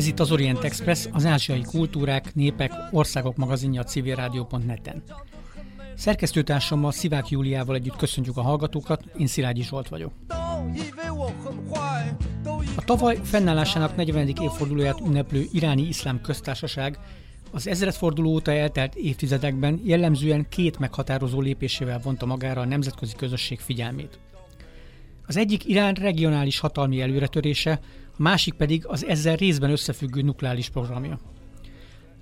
Ez itt az Orient Express, az ázsiai kultúrák, népek, országok magazinja a civilrádió.net-en. Szerkesztőtársammal Szivák Júliával együtt köszöntjük a hallgatókat, én Szilágyi Zsolt vagyok. A tavaly fennállásának 40. évfordulóját ünneplő iráni iszlám köztársaság az ezredforduló óta eltelt évtizedekben jellemzően két meghatározó lépésével vonta magára a nemzetközi közösség figyelmét. Az egyik Irán regionális hatalmi előretörése, másik pedig az ezzel részben összefüggő nukleáris programja.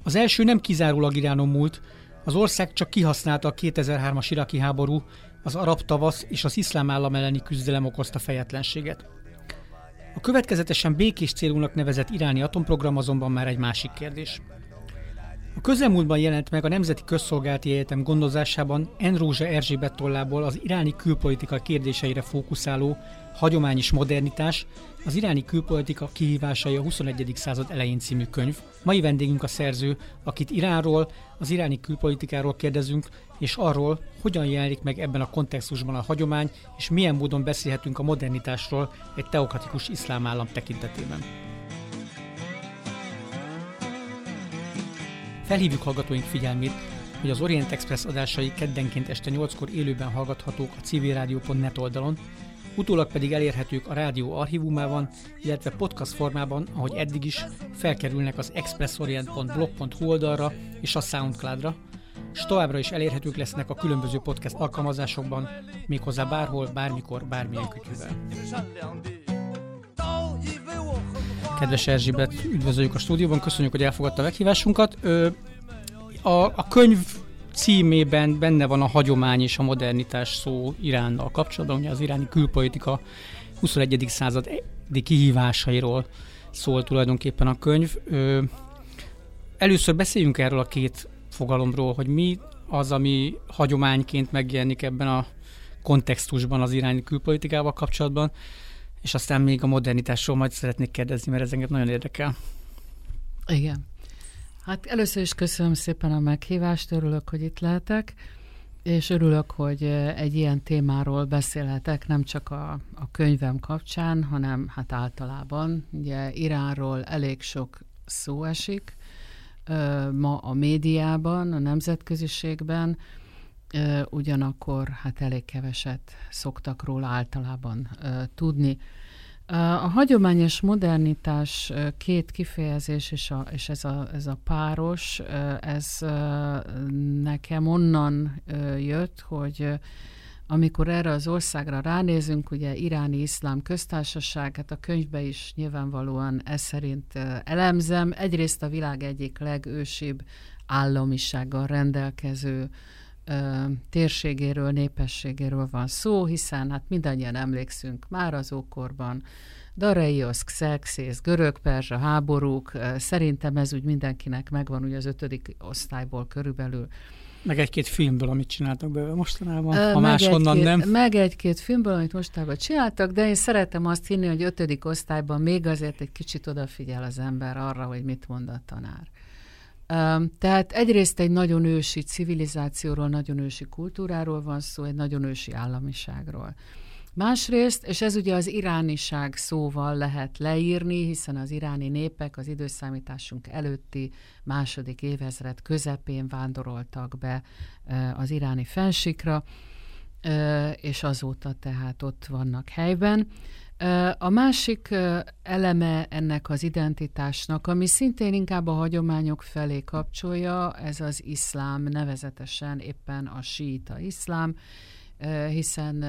Az első nem kizárólag Iránon múlt, az ország csak kihasználta a 2003-as iraki háború, az arab tavasz és az iszlám állam elleni küzdelem okozta fejetlenséget. A következetesen békés célúnak nevezett iráni atomprogram azonban már egy másik kérdés. A közelmúltban jelent meg a Nemzeti Közszolgálati Egyetem gondozásában Enrózsa Erzsébet tollából az iráni külpolitika kérdéseire fókuszáló Hagyományos modernitás, az iráni külpolitika kihívásai a 21. század elején című könyv. Mai vendégünk a szerző, akit Iránról, az iráni külpolitikáról kérdezünk, és arról, hogyan jelenik meg ebben a kontextusban a hagyomány, és milyen módon beszélhetünk a modernitásról egy teokratikus iszlám állam tekintetében. Felhívjuk hallgatóink figyelmét, hogy az Orient Express adásai keddenként este 8-kor élőben hallgathatók a civilrádió.net oldalon, utólag pedig elérhetők a rádió archívumában, illetve podcast formában, ahogy eddig is, felkerülnek az expressorient.blog.hu oldalra és a Soundcloudra, és továbbra is elérhetők lesznek a különböző podcast alkalmazásokban, méghozzá bárhol, bármikor, bármilyen kütyűvel. Kedves Erzsébet, üdvözöljük a stúdióban, köszönjük, hogy elfogadta a meghívásunkat. A, a könyv címében benne van a hagyomány és a modernitás szó Iránnal kapcsolatban, ugye az iráni külpolitika 21. századi kihívásairól szól tulajdonképpen a könyv. Először beszéljünk erről a két fogalomról, hogy mi az, ami hagyományként megjelenik ebben a kontextusban az iráni külpolitikával kapcsolatban, és aztán még a modernitásról majd szeretnék kérdezni, mert ez engem nagyon érdekel. Igen. Hát először is köszönöm szépen a meghívást, örülök, hogy itt lehetek, és örülök, hogy egy ilyen témáról beszélhetek, nem csak a, a könyvem kapcsán, hanem hát általában. Ugye Iránról elég sok szó esik, ma a médiában, a nemzetköziségben, ugyanakkor hát elég keveset szoktak róla általában tudni. A hagyományos modernitás két kifejezés, és, a, és ez, a, ez a páros, ez nekem onnan jött, hogy amikor erre az országra ránézünk, ugye iráni iszlám köztársaság, hát a könyvbe is nyilvánvalóan ez szerint elemzem. Egyrészt a világ egyik legősibb államisággal rendelkező térségéről, népességéről van szó, hiszen hát mindannyian emlékszünk már az ókorban, Dareios, Xerxes, görög-perzsa háborúk, szerintem ez úgy mindenkinek megvan, ugye az ötödik osztályból körülbelül. Meg egy-két filmből, amit csináltak belőle mostanában, Ö, ha máshonnan egy nem. Meg egy-két filmből, amit mostanában csináltak, de én szeretem azt hinni, hogy ötödik osztályban még azért egy kicsit odafigyel az ember arra, hogy mit mond a tanár. Tehát egyrészt egy nagyon ősi civilizációról, nagyon ősi kultúráról van szó, egy nagyon ősi államiságról. Másrészt, és ez ugye az irániság szóval lehet leírni, hiszen az iráni népek az időszámításunk előtti második évezred közepén vándoroltak be az iráni fensikra, és azóta tehát ott vannak helyben. A másik eleme ennek az identitásnak, ami szintén inkább a hagyományok felé kapcsolja, ez az iszlám, nevezetesen éppen a síita iszlám, hiszen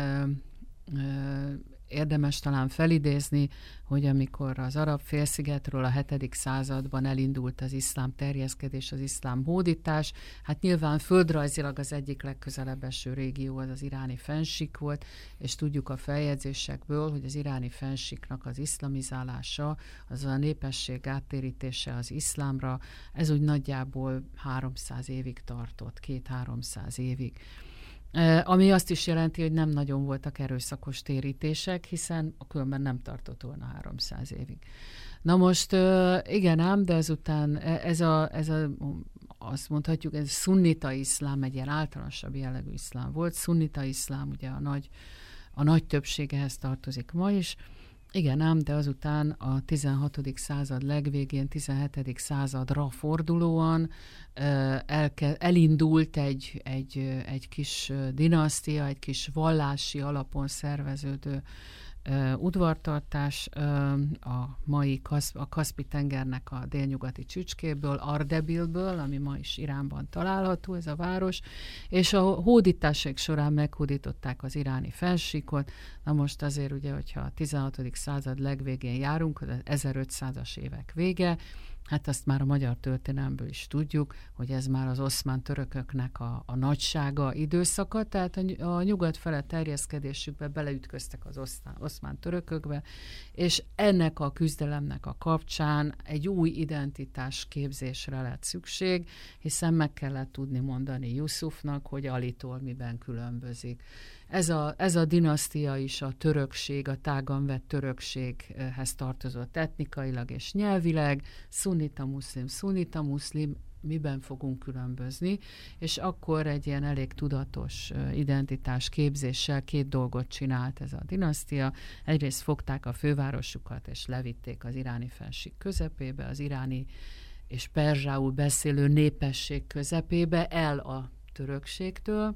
érdemes talán felidézni, hogy amikor az arab félszigetről a 7. században elindult az iszlám terjeszkedés, az iszlám hódítás, hát nyilván földrajzilag az egyik legközelebb eső régió az az iráni fensik volt, és tudjuk a feljegyzésekből, hogy az iráni fensiknak az iszlamizálása, az a népesség áttérítése az iszlámra, ez úgy nagyjából 300 évig tartott, két-háromszáz évig. Ami azt is jelenti, hogy nem nagyon voltak erőszakos térítések, hiszen a különben nem tartott volna 300 évig. Na most igen ám, de ezután e, ez a, ez a azt mondhatjuk, ez szunnita iszlám, egy ilyen általánosabb jellegű iszlám volt. Szunnita iszlám ugye a nagy, a nagy többségehez tartozik ma is, Igen, ám, de azután a 16. század legvégén, 17. századra fordulóan elke, elindult egy, egy, egy kis dinasztia, egy kis vallási alapon szerveződő udvartartás a mai a Kaszpi-tengernek a délnyugati csücskéből, Ardebilből, ami ma is Iránban található, ez a város, és a hódítások során meghódították az iráni felsíkot. Na most azért ugye, hogyha a 16. század legvégén járunk, az 1500-as évek vége, Hát azt már a magyar történelmből is tudjuk, hogy ez már az oszmán törököknek a, a nagysága időszaka, tehát a, a nyugat fele terjeszkedésükbe beleütköztek az oszmán, oszmán törökökbe, és ennek a küzdelemnek a kapcsán egy új identitás képzésre lett szükség, hiszen meg kellett tudni mondani Yusufnak, hogy Alitól miben különbözik. Ez a, ez a dinasztia is a törökség, a tágan vett törökséghez tartozott etnikailag és nyelvileg, szunita muszlim, szunita muszlim, miben fogunk különbözni, és akkor egy ilyen elég tudatos identitás képzéssel két dolgot csinált ez a dinasztia. Egyrészt fogták a fővárosukat, és levitték az iráni fenség közepébe, az iráni és perzsául beszélő népesség közepébe, el a törökségtől,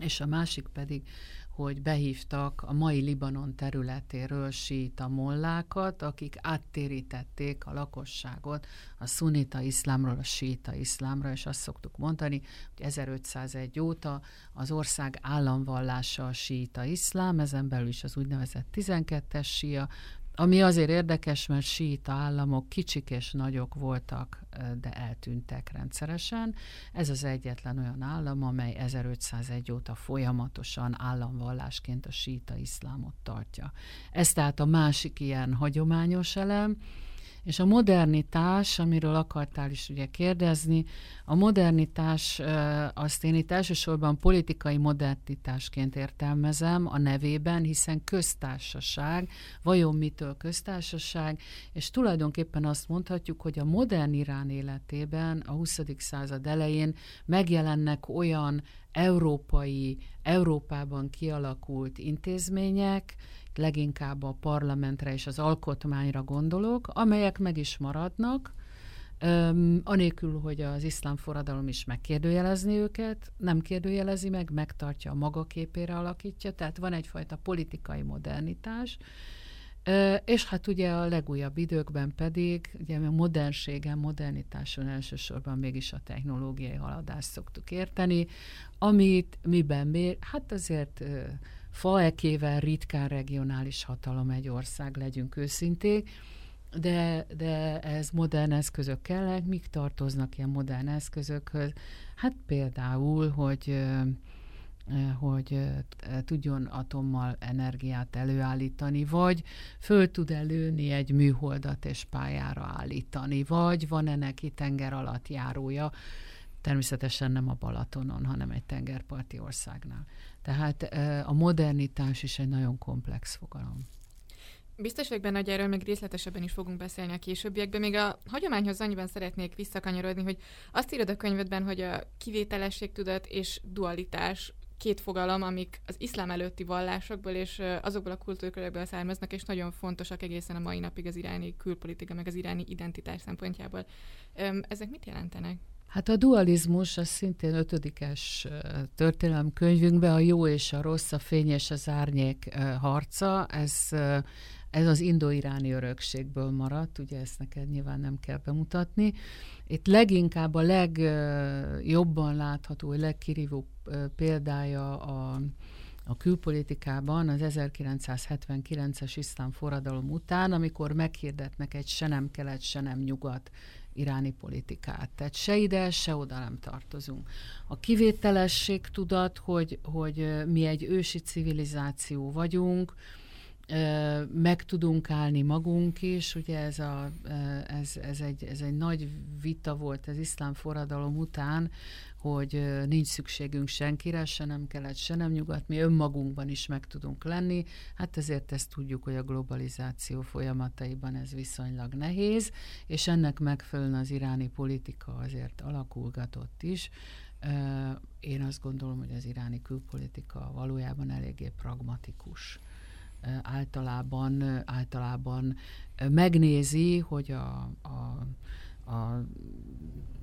és a másik pedig, hogy behívtak a mai Libanon területéről síta mollákat, akik áttérítették a lakosságot a szunita iszlámról a síta iszlámra, és azt szoktuk mondani, hogy 1501 óta az ország államvallása a síta iszlám, ezen belül is az úgynevezett 12-es sia, ami azért érdekes, mert síita államok kicsik és nagyok voltak, de eltűntek rendszeresen. Ez az egyetlen olyan állam, amely 1501 óta folyamatosan államvallásként a síita iszlámot tartja. Ez tehát a másik ilyen hagyományos elem, és a modernitás, amiről akartál is ugye kérdezni, a modernitás, azt én itt elsősorban politikai modernitásként értelmezem a nevében, hiszen köztársaság, vajon mitől köztársaság, és tulajdonképpen azt mondhatjuk, hogy a modern Irán életében a 20. század elején megjelennek olyan európai, Európában kialakult intézmények, leginkább a parlamentre és az alkotmányra gondolok, amelyek meg is maradnak, Um, anélkül, hogy az iszlám forradalom is megkérdőjelezni őket, nem kérdőjelezi meg, megtartja a maga képére alakítja, tehát van egyfajta politikai modernitás, uh, és hát ugye a legújabb időkben pedig, ugye a modernségen, modernitáson elsősorban mégis a technológiai haladást szoktuk érteni, amit miben mér, hát azért uh, faekével ritkán regionális hatalom egy ország, legyünk őszinték, de, de ez modern eszközök kellnek, mik tartoznak ilyen modern eszközökhöz? Hát például, hogy hogy tudjon atommal energiát előállítani, vagy föl tud előni egy műholdat és pályára állítani, vagy van-e neki tenger alatt járója, természetesen nem a Balatonon, hanem egy tengerparti országnál. Tehát a modernitás is egy nagyon komplex fogalom. Biztos vagyok benne, hogy erről még részletesebben is fogunk beszélni a későbbiekben. Még a hagyományhoz annyiban szeretnék visszakanyarodni, hogy azt írod a könyvedben, hogy a kivételesség tudat és dualitás két fogalom, amik az iszlám előtti vallásokból és azokból a kultúrkörökből származnak, és nagyon fontosak egészen a mai napig az iráni külpolitika, meg az iráni identitás szempontjából. Ezek mit jelentenek? Hát a dualizmus az szintén ötödikes történelem könyvünkben a jó és a rossz, a fény és az árnyék harca, ez, ez az indo-iráni örökségből maradt, ugye ezt neked nyilván nem kell bemutatni. Itt leginkább a legjobban látható, a legkirívó példája a, a külpolitikában az 1979-es iszlám forradalom után, amikor meghirdetnek egy se nem kelet, se nem nyugat iráni politikát. Tehát se ide, se oda nem tartozunk. A kivételesség tudat, hogy, hogy mi egy ősi civilizáció vagyunk, meg tudunk állni magunk is, ugye ez, a, ez, ez, egy, ez egy nagy vita volt az iszlám forradalom után, hogy nincs szükségünk senkire, se nem kelet, se nem nyugat, mi önmagunkban is meg tudunk lenni. Hát ezért ezt tudjuk, hogy a globalizáció folyamataiban ez viszonylag nehéz, és ennek megfelelően az iráni politika azért alakulgatott is. Én azt gondolom, hogy az iráni külpolitika valójában eléggé pragmatikus általában, általában megnézi, hogy a, a, a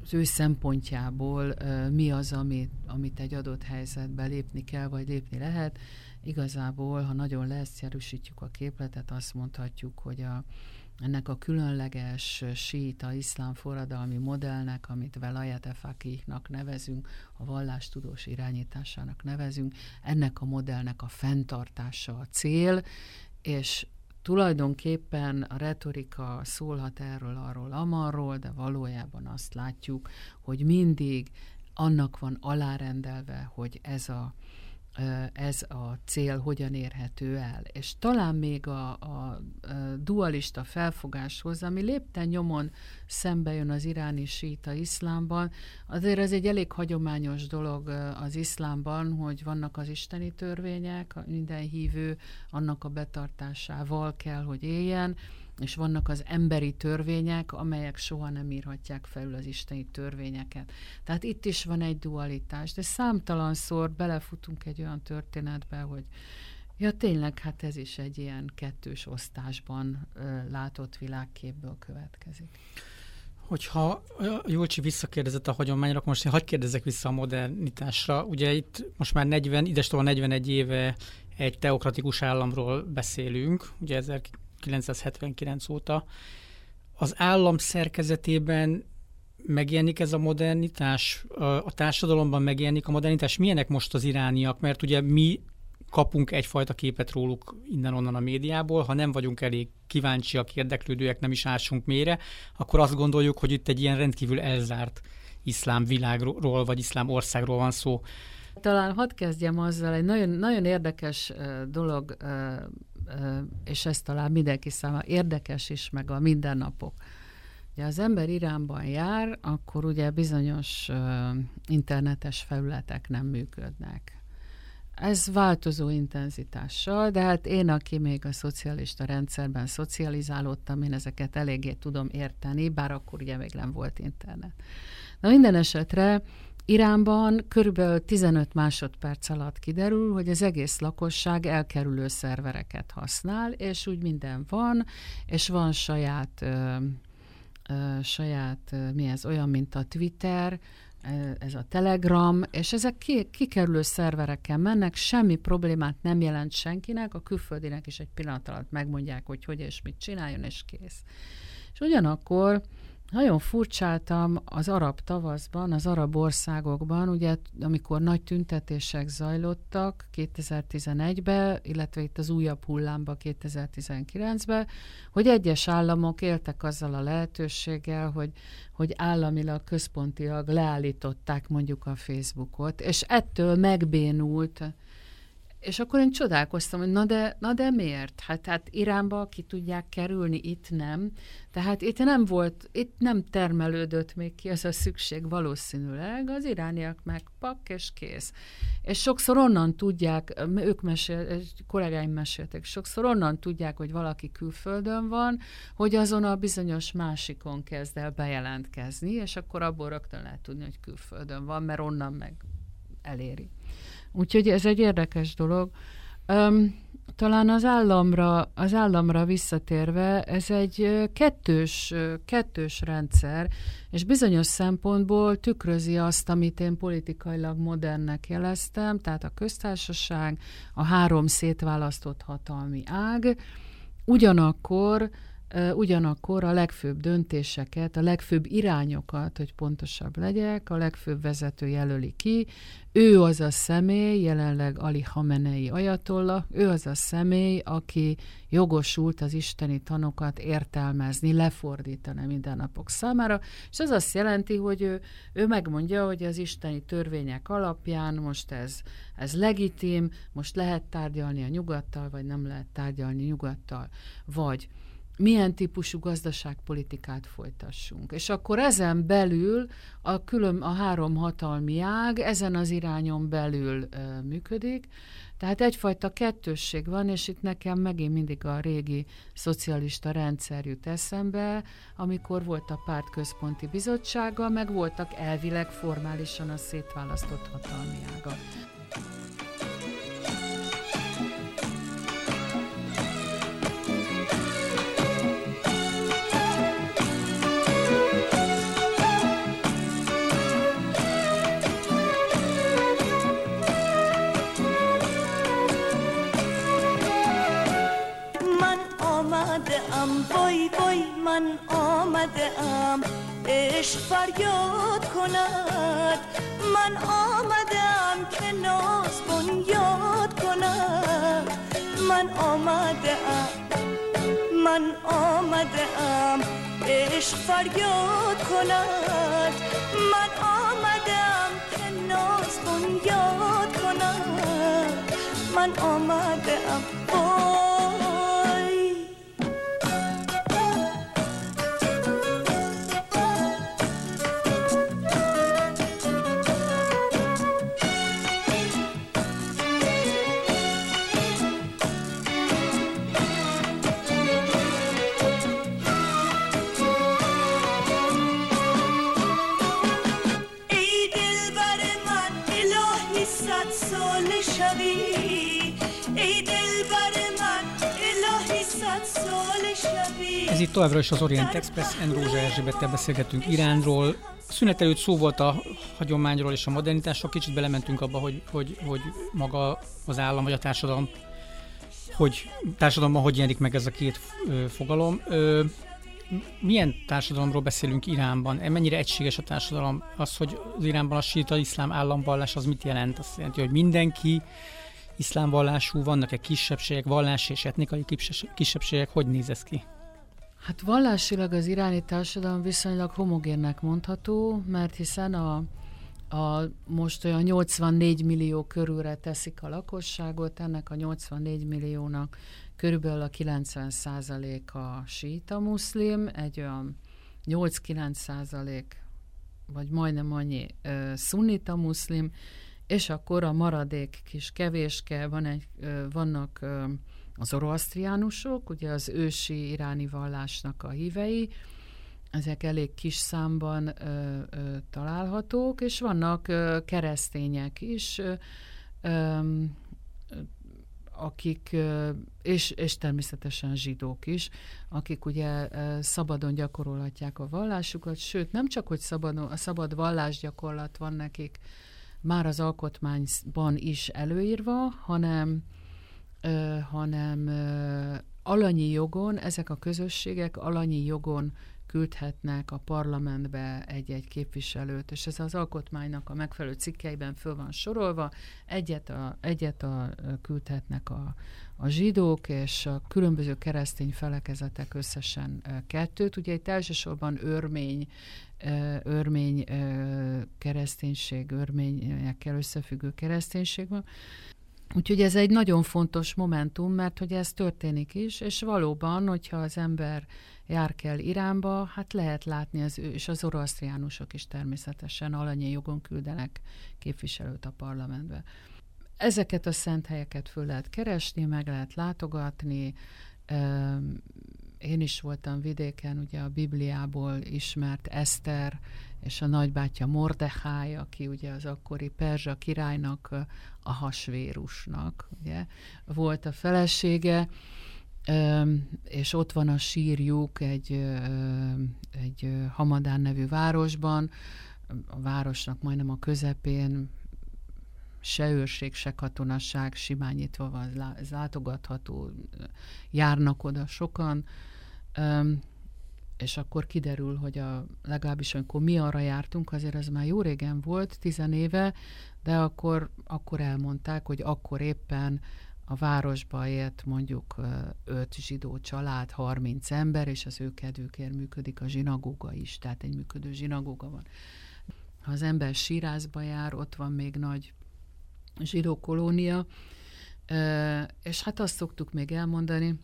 az ő szempontjából mi az, amit, amit egy adott helyzetben lépni kell, vagy lépni lehet. Igazából, ha nagyon leegyszerűsítjük a képletet, azt mondhatjuk, hogy a, ennek a különleges síta iszlám forradalmi modellnek, amit Velayat Efakihnak nevezünk, a vallástudós irányításának nevezünk, ennek a modellnek a fenntartása a cél, és tulajdonképpen a retorika szólhat erről, arról, amarról, de valójában azt látjuk, hogy mindig annak van alárendelve, hogy ez a ez a cél hogyan érhető el. És talán még a, a, dualista felfogáshoz, ami lépten nyomon szembe jön az iráni síta iszlámban, azért ez egy elég hagyományos dolog az iszlámban, hogy vannak az isteni törvények, minden hívő annak a betartásával kell, hogy éljen, és vannak az emberi törvények, amelyek soha nem írhatják felül az isteni törvényeket. Tehát itt is van egy dualitás, de számtalanszor belefutunk egy olyan történetbe, hogy ja tényleg, hát ez is egy ilyen kettős osztásban ö, látott világképből következik. Hogyha Jolcsi visszakérdezett a hagyományra, akkor most én hagyd kérdezek vissza a modernitásra. Ugye itt most már 40, idestől 41 éve egy teokratikus államról beszélünk, ugye 1979 óta. Az állam szerkezetében megjelenik ez a modernitás, a társadalomban megjelenik a modernitás. Milyenek most az irániak? Mert ugye mi kapunk egyfajta képet róluk innen-onnan a médiából, ha nem vagyunk elég kíváncsiak, érdeklődőek, nem is ássunk mélyre, akkor azt gondoljuk, hogy itt egy ilyen rendkívül elzárt iszlám világról, vagy iszlám országról van szó. Talán hadd kezdjem azzal, egy nagyon, nagyon érdekes dolog és ez talán mindenki számára érdekes is, meg a mindennapok. Ugye az ember Iránban jár, akkor ugye bizonyos internetes felületek nem működnek. Ez változó intenzitással, de hát én, aki még a szocialista rendszerben szocializálódtam, én ezeket eléggé tudom érteni, bár akkor ugye még nem volt internet. Na minden esetre Iránban körülbelül 15 másodperc alatt kiderül, hogy az egész lakosság elkerülő szervereket használ, és úgy minden van, és van saját, ö, ö, saját mi ez, olyan, mint a Twitter, ez a Telegram, és ezek ki, kikerülő szervereken mennek, semmi problémát nem jelent senkinek, a külföldinek is egy pillanat alatt megmondják, hogy hogy és mit csináljon, és kész. És ugyanakkor nagyon furcsáltam az arab tavaszban, az arab országokban, ugye amikor nagy tüntetések zajlottak 2011-ben, illetve itt az újabb hullámba 2019-ben, hogy egyes államok éltek azzal a lehetőséggel, hogy, hogy államilag, központilag leállították mondjuk a Facebookot, és ettől megbénult és akkor én csodálkoztam, hogy na de, na de miért? Hát, hát Iránba ki tudják kerülni, itt nem. Tehát itt nem volt, itt nem termelődött még ki az a szükség valószínűleg, az irániak meg pak és kész. És sokszor onnan tudják, ők mesél, kollégáim meséltek, sokszor onnan tudják, hogy valaki külföldön van, hogy azon a bizonyos másikon kezd el bejelentkezni, és akkor abból rögtön lehet tudni, hogy külföldön van, mert onnan meg eléri. Úgyhogy ez egy érdekes dolog. Um, talán az államra, az államra visszatérve, ez egy kettős, kettős rendszer, és bizonyos szempontból tükrözi azt, amit én politikailag modernnek jeleztem, tehát a köztársaság, a három szétválasztott hatalmi ág, ugyanakkor ugyanakkor a legfőbb döntéseket, a legfőbb irányokat, hogy pontosabb legyek, a legfőbb vezető jelöli ki. Ő az a személy, jelenleg Ali Hamenei ajatolla, ő az a személy, aki jogosult az isteni tanokat értelmezni, lefordítani mindennapok számára, és az azt jelenti, hogy ő, ő megmondja, hogy az isteni törvények alapján most ez, ez legitim, most lehet tárgyalni a nyugattal, vagy nem lehet tárgyalni nyugattal, vagy milyen típusú gazdaságpolitikát folytassunk. És akkor ezen belül a, külön, a három hatalmi ág ezen az irányon belül ö, működik, tehát egyfajta kettősség van, és itt nekem megint mindig a régi szocialista rendszer jut eszembe, amikor volt a párt központi bizottsága, meg voltak elvileg formálisan a szétválasztott hatalmi ága. من آمده ام عشق فریاد کند. من آمده ام که ناز بنیاد کند. من آمده ام من آمده ام عشق فریاد کند. من آمده ام که ناز بنیاد کند. من آمده ام itt továbbra is az Orient Express, N. Rózsa Erzsébettel beszélgetünk Iránról. A szünet előtt szó volt a hagyományról és a modernitásról, kicsit belementünk abba, hogy, hogy, hogy maga az állam vagy a társadalom, hogy társadalomban hogy jelenik meg ez a két fogalom. Milyen társadalomról beszélünk Iránban? Mennyire egységes a társadalom? Az, hogy az Iránban a síta iszlám államvallás, az mit jelent? Azt jelenti, hogy mindenki iszlámvallású, vannak-e kisebbségek, vallási és etnikai kisebbségek, hogy néz ez ki? Hát vallásilag az iráni társadalom viszonylag homogénnek mondható, mert hiszen a, a most olyan 84 millió körülre teszik a lakosságot, ennek a 84 milliónak körülbelül a 90 a síta muszlim, egy olyan 8-9 százalék, vagy majdnem annyi uh, szunnita muszlim, és akkor a maradék kis kevéske, van egy, uh, vannak uh, az oroasztriánusok, ugye az ősi iráni vallásnak a hívei, ezek elég kis számban ö, ö, találhatók, és vannak ö, keresztények is, ö, ö, akik, és, és természetesen zsidók is, akik ugye szabadon gyakorolhatják a vallásukat, sőt, nem csak, hogy szabadon, a szabad vallásgyakorlat van nekik már az alkotmányban is előírva, hanem hanem alanyi jogon, ezek a közösségek alanyi jogon küldhetnek a parlamentbe egy-egy képviselőt, és ez az alkotmánynak a megfelelő cikkeiben föl van sorolva, egyet, a, egyet a, küldhetnek a, a zsidók, és a különböző keresztény felekezetek összesen kettőt. Ugye itt elsősorban örmény, örmény kereszténység, örményekkel összefüggő kereszténység van, Úgyhogy ez egy nagyon fontos momentum, mert hogy ez történik is, és valóban, hogyha az ember jár kell Iránba, hát lehet látni, az és az orosztriánusok is természetesen alanyi jogon küldenek képviselőt a parlamentbe. Ezeket a szent helyeket föl lehet keresni, meg lehet látogatni. Én is voltam vidéken, ugye a Bibliából ismert Eszter, és a nagybátyja Mordecháj, aki ugye az akkori Perzsa királynak a hasvérusnak, ugye, volt a felesége, és ott van a sírjuk egy, egy Hamadán nevű városban, a városnak majdnem a közepén, se őrség, se katonasság, simán nyitva van, ez látogatható, járnak oda sokan, és akkor kiderül, hogy a, legalábbis amikor mi arra jártunk, azért ez már jó régen volt, tizenéve, de akkor, akkor elmondták, hogy akkor éppen a városba ért mondjuk öt zsidó család, 30 ember, és az ő kedvükért működik a zsinagóga is, tehát egy működő zsinagóga van. Ha az ember sírázba jár, ott van még nagy zsidó kolónia, és hát azt szoktuk még elmondani,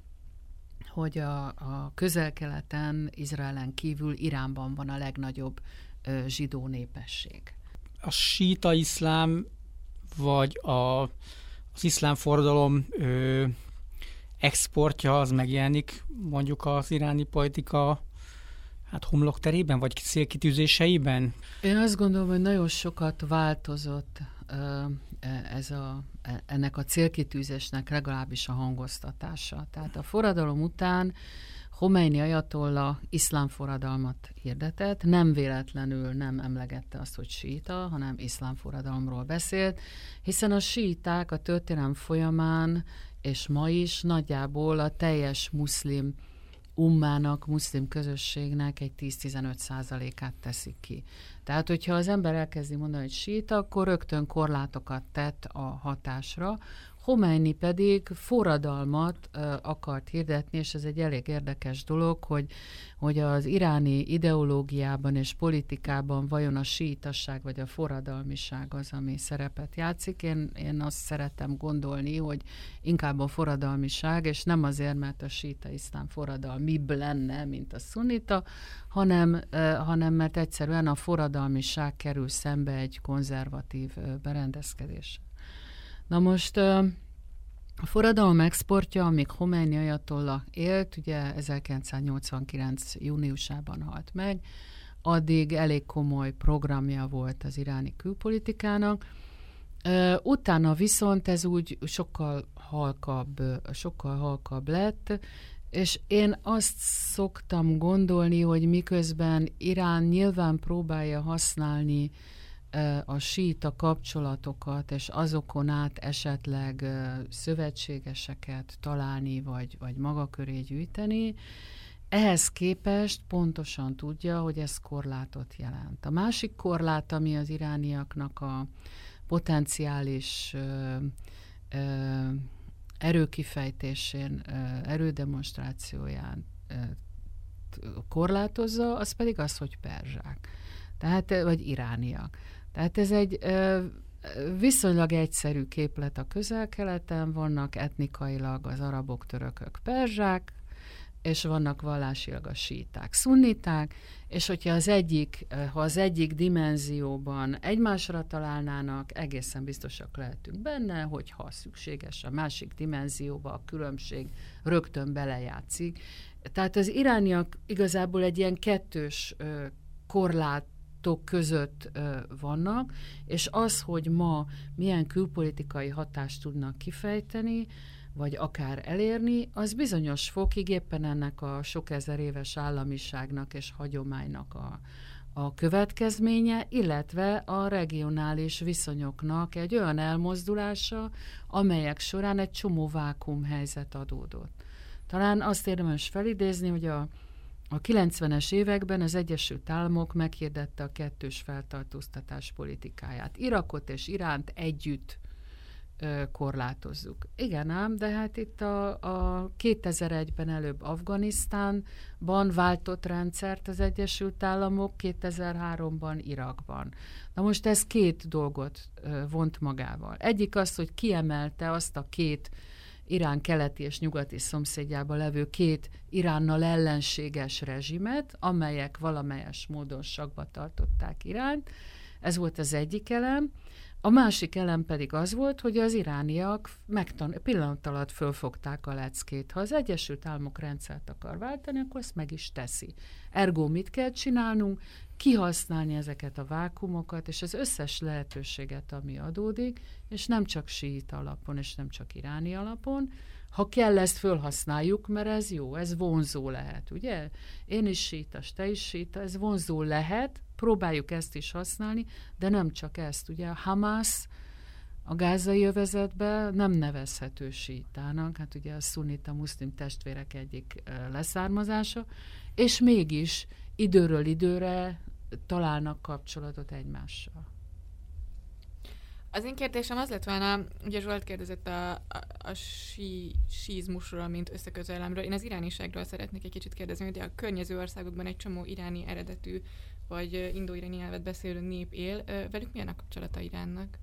hogy a, a közel-keleten, Izraelen kívül Iránban van a legnagyobb ö, zsidó népesség. A síta iszlám, vagy a, az iszlám forradalom ö, exportja az megjelenik mondjuk az iráni politika hát homlokterében, vagy célkitűzéseiben? Én azt gondolom, hogy nagyon sokat változott ez a, e, ennek a célkitűzésnek legalábbis a hangoztatása. Tehát a forradalom után Khomeini ajatolla iszlám forradalmat hirdetett, nem véletlenül nem emlegette azt, hogy síta, hanem iszlám forradalomról beszélt, hiszen a síták a történelem folyamán és ma is nagyjából a teljes muszlim ummának, muszlim közösségnek egy 10-15 százalékát teszik ki. Tehát, hogyha az ember elkezdi mondani, hogy síta, akkor rögtön korlátokat tett a hatásra, Khomeini pedig forradalmat akart hirdetni, és ez egy elég érdekes dolog, hogy, hogy az iráni ideológiában és politikában vajon a sítasság vagy a forradalmiság az, ami szerepet játszik. Én, én azt szeretem gondolni, hogy inkább a forradalmiság, és nem azért, mert a síta iszlám forradalmibb lenne, mint a szunita, hanem, hanem mert egyszerűen a forradalmiság kerül szembe egy konzervatív uh, berendezkedés. Na most a forradalom exportja, amíg Khomeini Ayatollah élt, ugye 1989. júniusában halt meg, addig elég komoly programja volt az iráni külpolitikának. Utána viszont ez úgy sokkal halkabb, sokkal halkabb lett, és én azt szoktam gondolni, hogy miközben Irán nyilván próbálja használni a síta kapcsolatokat, és azokon át esetleg szövetségeseket találni, vagy, vagy maga köré gyűjteni, ehhez képest pontosan tudja, hogy ez korlátot jelent. A másik korlát, ami az irániaknak a potenciális ö, ö, erőkifejtésén, ö, erődemonstrációján ö, korlátozza, az pedig az, hogy perzsák. Tehát, vagy irániak. Tehát ez egy viszonylag egyszerű képlet a közel-keleten, vannak etnikailag az arabok, törökök, perzsák, és vannak vallásilag a síták, szunniták, és hogyha az egyik, ha az egyik dimenzióban egymásra találnának, egészen biztosak lehetünk benne, hogy ha szükséges a másik dimenzióba a különbség rögtön belejátszik. Tehát az irániak igazából egy ilyen kettős korlát pártok között vannak, és az, hogy ma milyen külpolitikai hatást tudnak kifejteni, vagy akár elérni, az bizonyos fokig éppen ennek a sok ezer éves államiságnak és hagyománynak a, a következménye, illetve a regionális viszonyoknak egy olyan elmozdulása, amelyek során egy csomó vákumhelyzet adódott. Talán azt érdemes felidézni, hogy a a 90-es években az Egyesült Államok meghirdette a kettős feltartóztatás politikáját. Irakot és Iránt együtt ö, korlátozzuk. Igen ám, de hát itt a, a 2001-ben előbb Afganisztánban váltott rendszert az Egyesült Államok, 2003-ban Irakban. Na most ez két dolgot ö, vont magával. Egyik az, hogy kiemelte azt a két Irán keleti és nyugati szomszédjában levő két Iránnal ellenséges rezsimet, amelyek valamelyes módon sakba tartották Iránt. Ez volt az egyik elem. A másik elem pedig az volt, hogy az irániak megtan- pillanat alatt fölfogták a leckét. Ha az Egyesült Államok rendszert akar váltani, akkor ezt meg is teszi. Ergo mit kell csinálnunk? Kihasználni ezeket a vákumokat, és az összes lehetőséget, ami adódik, és nem csak síit alapon, és nem csak iráni alapon, ha kell, ezt fölhasználjuk, mert ez jó, ez vonzó lehet, ugye? Én is sítas, te is síta, ez vonzó lehet, próbáljuk ezt is használni, de nem csak ezt, ugye? A Hamas a gázai övezetben nem nevezhető sítának, hát ugye a szunita muszlim testvérek egyik leszármazása, és mégis időről időre találnak kapcsolatot egymással. Az én kérdésem az lett volna, ugye Zsolt kérdezett a, a, a sí, sízmusról, mint összeközelemről. Én az irániságról szeretnék egy kicsit kérdezni, hogy a környező országokban egy csomó iráni eredetű, vagy indó-iráni nyelvet beszélő nép él. Velük milyen a kapcsolata Iránnak?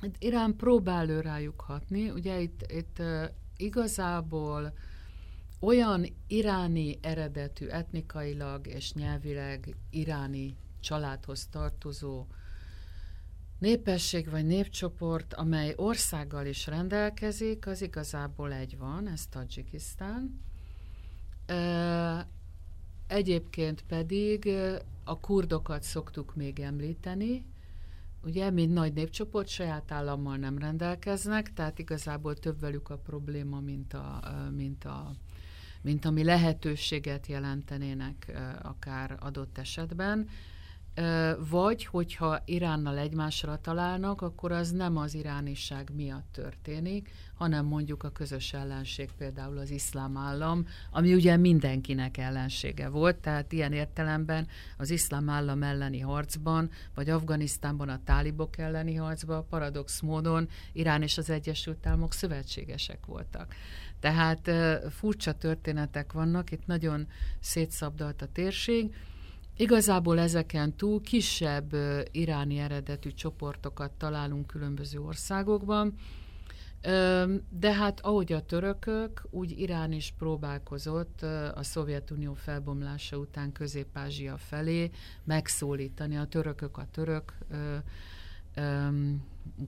Hát Irán próbál rájuk hatni. Ugye itt, itt igazából olyan iráni eredetű, etnikailag és nyelvileg iráni családhoz tartozó népesség vagy népcsoport, amely országgal is rendelkezik, az igazából egy van, ez Tadzsikisztán. Egyébként pedig a kurdokat szoktuk még említeni, ugye, mint nagy népcsoport, saját állammal nem rendelkeznek, tehát igazából több velük a probléma, mint, a, mint, a, mint ami lehetőséget jelentenének akár adott esetben. Vagy hogyha Iránnal egymásra találnak, akkor az nem az irániság miatt történik, hanem mondjuk a közös ellenség, például az iszlám állam, ami ugye mindenkinek ellensége volt, tehát ilyen értelemben az iszlám állam elleni harcban, vagy Afganisztánban a tálibok elleni harcban, paradox módon Irán és az Egyesült Államok szövetségesek voltak. Tehát furcsa történetek vannak, itt nagyon szétszabdalt a térség, Igazából ezeken túl kisebb iráni eredetű csoportokat találunk különböző országokban, de hát ahogy a törökök, úgy Irán is próbálkozott a Szovjetunió felbomlása után Közép-Ázsia felé megszólítani a törökök a török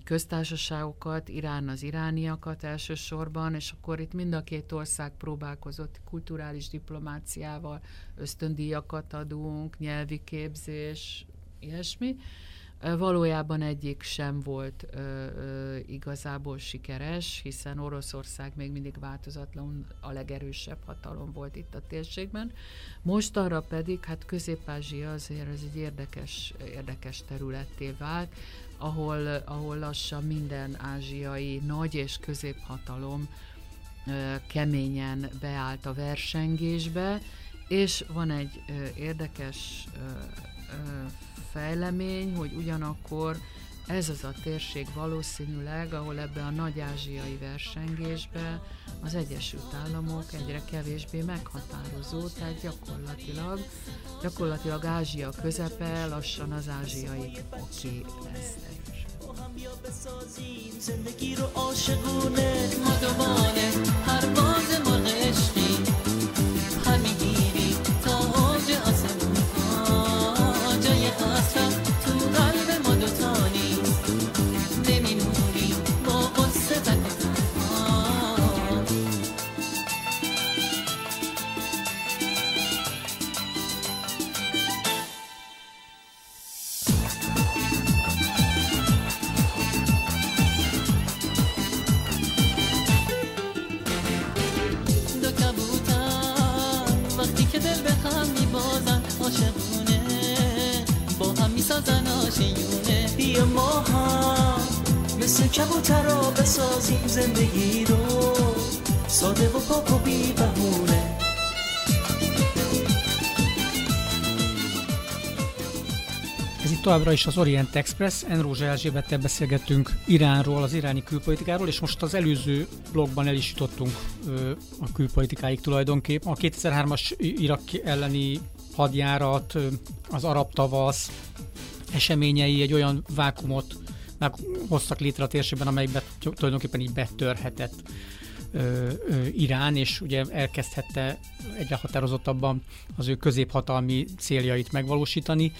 köztársaságokat, Irán az irániakat elsősorban, és akkor itt mind a két ország próbálkozott kulturális diplomáciával, ösztöndíjakat adunk, nyelvi képzés, ilyesmi. Valójában egyik sem volt ö, ö, igazából sikeres, hiszen Oroszország még mindig változatlan a legerősebb hatalom volt itt a térségben. Most arra pedig, hát Közép-Ázsia azért ez egy érdekes, érdekes területté vált, ahol, ahol lassan minden ázsiai nagy és középhatalom keményen beállt a versengésbe, és van egy érdekes fejlemény, hogy ugyanakkor ez az a térség valószínűleg, ahol ebbe a nagy ázsiai versengésbe az Egyesült Államok egyre kevésbé meghatározó, tehát gyakorlatilag, gyakorlatilag Ázsia közepe lassan az ázsiai oké lesz بیا بسازیم. زندگی رو عاشقونه. مدوانه továbbra is az Orient Express. Enrózsa Erzsébettel beszélgettünk Iránról, az iráni külpolitikáról, és most az előző blogban el is jutottunk a külpolitikáig tulajdonképp. A 2003-as Irak elleni hadjárat, az arab tavasz eseményei egy olyan vákumot hoztak létre a térségben, amelyikben tulajdonképpen így betörhetett Irán, és ugye elkezdhette egyre határozottabban az ő középhatalmi céljait megvalósítani.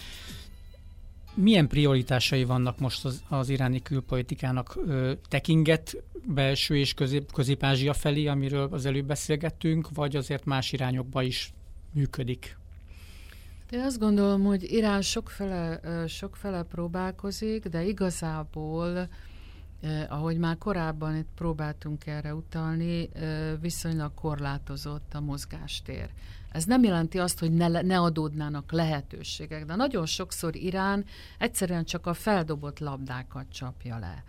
Milyen prioritásai vannak most az, az iráni külpolitikának? Ö, tekinget belső és közép, közép-ázsia felé, amiről az előbb beszélgettünk, vagy azért más irányokba is működik? Én azt gondolom, hogy Irán sokfele, sokfele próbálkozik, de igazából, ahogy már korábban itt próbáltunk erre utalni, viszonylag korlátozott a mozgástér. Ez nem jelenti azt, hogy ne, ne adódnának lehetőségek, de nagyon sokszor Irán egyszerűen csak a feldobott labdákat csapja le.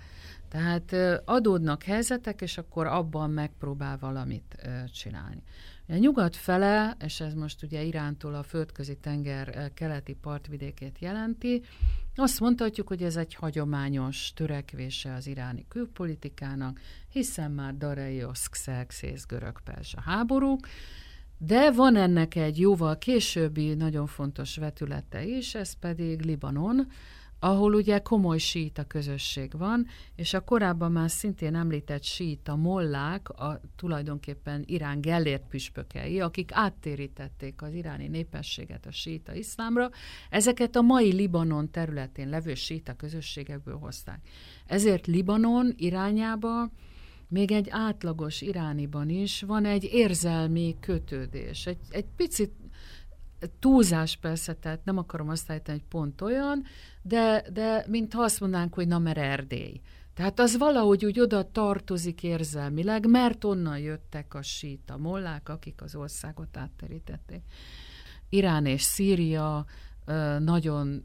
Tehát adódnak helyzetek, és akkor abban megpróbál valamit csinálni. A nyugat fele, és ez most ugye Irántól a földközi tenger keleti partvidékét jelenti, azt mondhatjuk, hogy ez egy hagyományos törekvése az iráni külpolitikának, hiszen már Dareioszk, Szelkszész, görög a háború, de van ennek egy jóval későbbi, nagyon fontos vetülete is, ez pedig Libanon, ahol ugye komoly síta közösség van, és a korábban már szintén említett síta mollák, a tulajdonképpen Irán Gellért püspökei, akik áttérítették az iráni népességet a síta iszlámra, ezeket a mai Libanon területén levő síta közösségekből hozták. Ezért Libanon irányába még egy átlagos irániban is van egy érzelmi kötődés. Egy, egy picit túlzás persze, tehát nem akarom azt állítani, hogy pont olyan, de, de mint azt mondanánk, hogy na mert Erdély. Tehát az valahogy úgy oda tartozik érzelmileg, mert onnan jöttek a síta mollák, akik az országot átterítették. Irán és Szíria, nagyon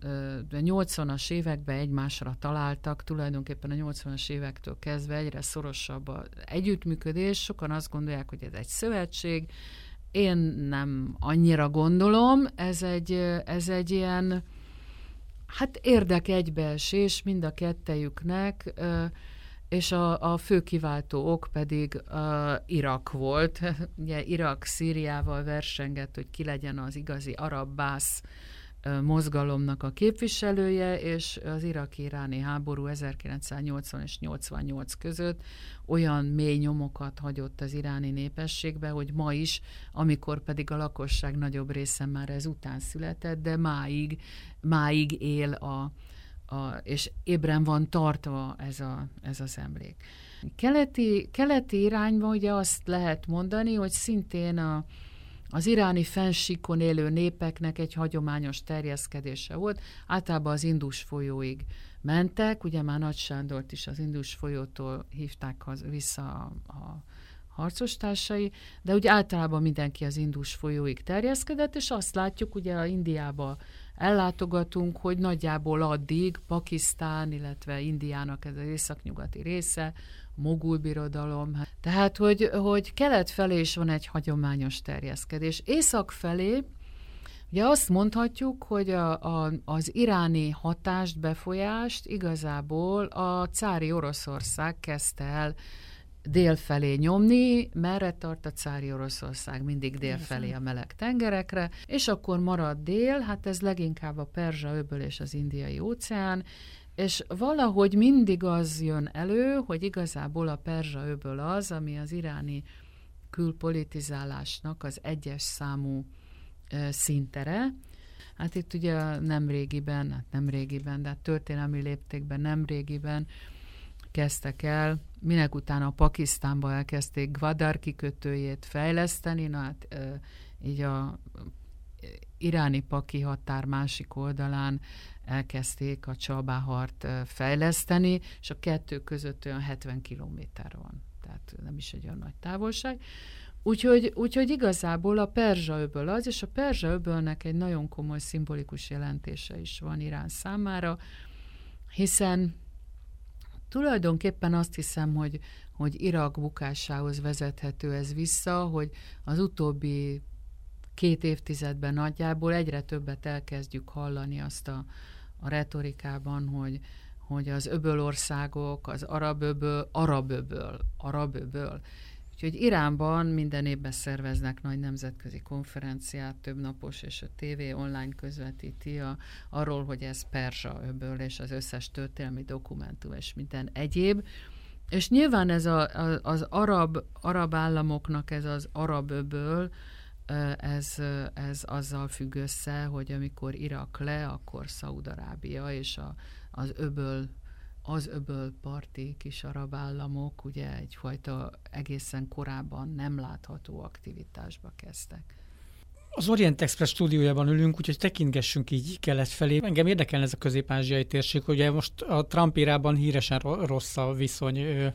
80-as években egymásra találtak, tulajdonképpen a 80-as évektől kezdve egyre szorosabb az együttműködés. Sokan azt gondolják, hogy ez egy szövetség. Én nem annyira gondolom, ez egy, ez egy ilyen, hát érdek egybeesés mind a kettejüknek, és a, a fő kiváltó ok pedig uh, Irak volt. Ugye Irak Szíriával versengett, hogy ki legyen az igazi arab bász mozgalomnak a képviselője, és az iraki-iráni háború 1980 és 88 között olyan mély nyomokat hagyott az iráni népességbe, hogy ma is, amikor pedig a lakosság nagyobb része már ez után született, de máig, máig él a, a, és ébren van tartva ez, a, ez az emlék. Keleti, keleti irányban ugye azt lehet mondani, hogy szintén a, az iráni fensíkon élő népeknek egy hagyományos terjeszkedése volt, általában az Indus folyóig mentek, ugye már Nagy Sándort is az Indus folyótól hívták vissza a, a harcostársai, de ugye általában mindenki az Indus folyóig terjeszkedett, és azt látjuk, ugye a Indiába ellátogatunk, hogy nagyjából addig Pakisztán, illetve Indiának ez az északnyugati része, mogul birodalom. Tehát, hogy, hogy kelet felé is van egy hagyományos terjeszkedés. Észak felé Ugye azt mondhatjuk, hogy a, a, az iráni hatást, befolyást igazából a cári Oroszország kezdte el délfelé nyomni, merre tart a cári Oroszország, mindig délfelé a meleg tengerekre, és akkor marad dél, hát ez leginkább a Perzsa öböl és az Indiai óceán, és valahogy mindig az jön elő, hogy igazából a Perzsa öböl az, ami az iráni külpolitizálásnak az egyes számú e, szintere. Hát itt ugye nem régiben, hát nem régiben, de hát történelmi léptékben nem régiben kezdtek el, minek utána Pakisztánba elkezdték Gwadar kikötőjét fejleszteni, na hát így a iráni-paki határ másik oldalán elkezdték a Csalbáhart fejleszteni, és a kettő között olyan 70 kilométer van, tehát nem is egy olyan nagy távolság. Úgyhogy, úgyhogy igazából a Perzsa öböl az, és a Perzsa öbölnek egy nagyon komoly szimbolikus jelentése is van Irán számára, hiszen tulajdonképpen azt hiszem, hogy, hogy Irak bukásához vezethető ez vissza, hogy az utóbbi két évtizedben nagyjából egyre többet elkezdjük hallani azt a, a retorikában, hogy, hogy az öbölországok, az arab öböl, arab öböl, arab öböl. Úgyhogy Iránban minden évben szerveznek nagy nemzetközi konferenciát, több napos, és a TV online közvetíti a, arról, hogy ez Perzsa öböl, és az összes történelmi dokumentum, és minden egyéb. És nyilván ez a, a, az arab, arab államoknak ez az arab öböl, ez, ez azzal függ össze, hogy amikor Irak le, akkor Szaudarábia és a, az öböl az öböl parti kis arab államok ugye egyfajta egészen korábban nem látható aktivitásba kezdtek. Az Orient Express stúdiójában ülünk, úgyhogy tekintgessünk így kelet felé. Engem érdekel ez a közép-ázsiai térség, ugye most a Trump érában híresen rossz a viszony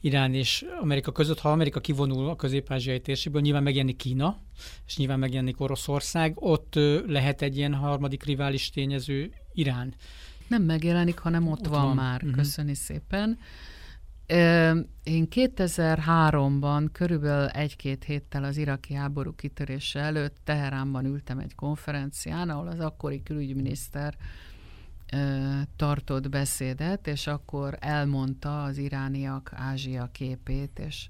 Irán és Amerika között, ha Amerika kivonul a közép-ázsiai térségből, nyilván megjelenik Kína, és nyilván megjelenik Oroszország, ott lehet egy ilyen harmadik rivális tényező Irán. Nem megjelenik, hanem ott, ott van, van már. Uh-huh. Köszöni szépen. Én 2003-ban, körülbelül egy-két héttel az iraki háború kitörése előtt Teheránban ültem egy konferencián, ahol az akkori külügyminiszter tartott beszédet, és akkor elmondta az irániak Ázsia képét, és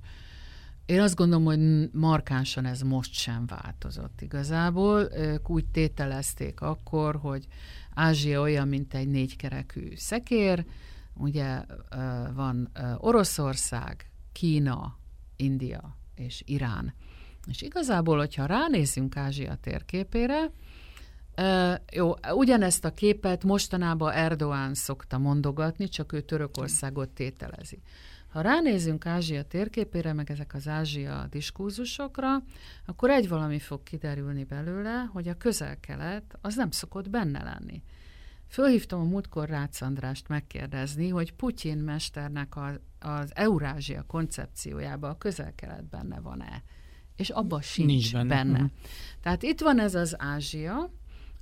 én azt gondolom, hogy markánsan ez most sem változott igazából. Ők úgy tételezték akkor, hogy Ázsia olyan, mint egy négykerekű szekér, ugye van Oroszország, Kína, India és Irán. És igazából, hogyha ránézünk Ázsia térképére, jó, ugyanezt a képet mostanában Erdoğan szokta mondogatni, csak ő Törökországot tételezi. Ha ránézünk Ázsia térképére, meg ezek az Ázsia diskurzusokra, akkor egy valami fog kiderülni belőle, hogy a közel-kelet az nem szokott benne lenni. Fölhívtam a múltkor Rácz Andrást megkérdezni, hogy Putyin mesternek a, az Eurázsia koncepciójába a közel-kelet benne van-e, és abban sincs Nincs benne. benne. Uh-huh. Tehát itt van ez az Ázsia,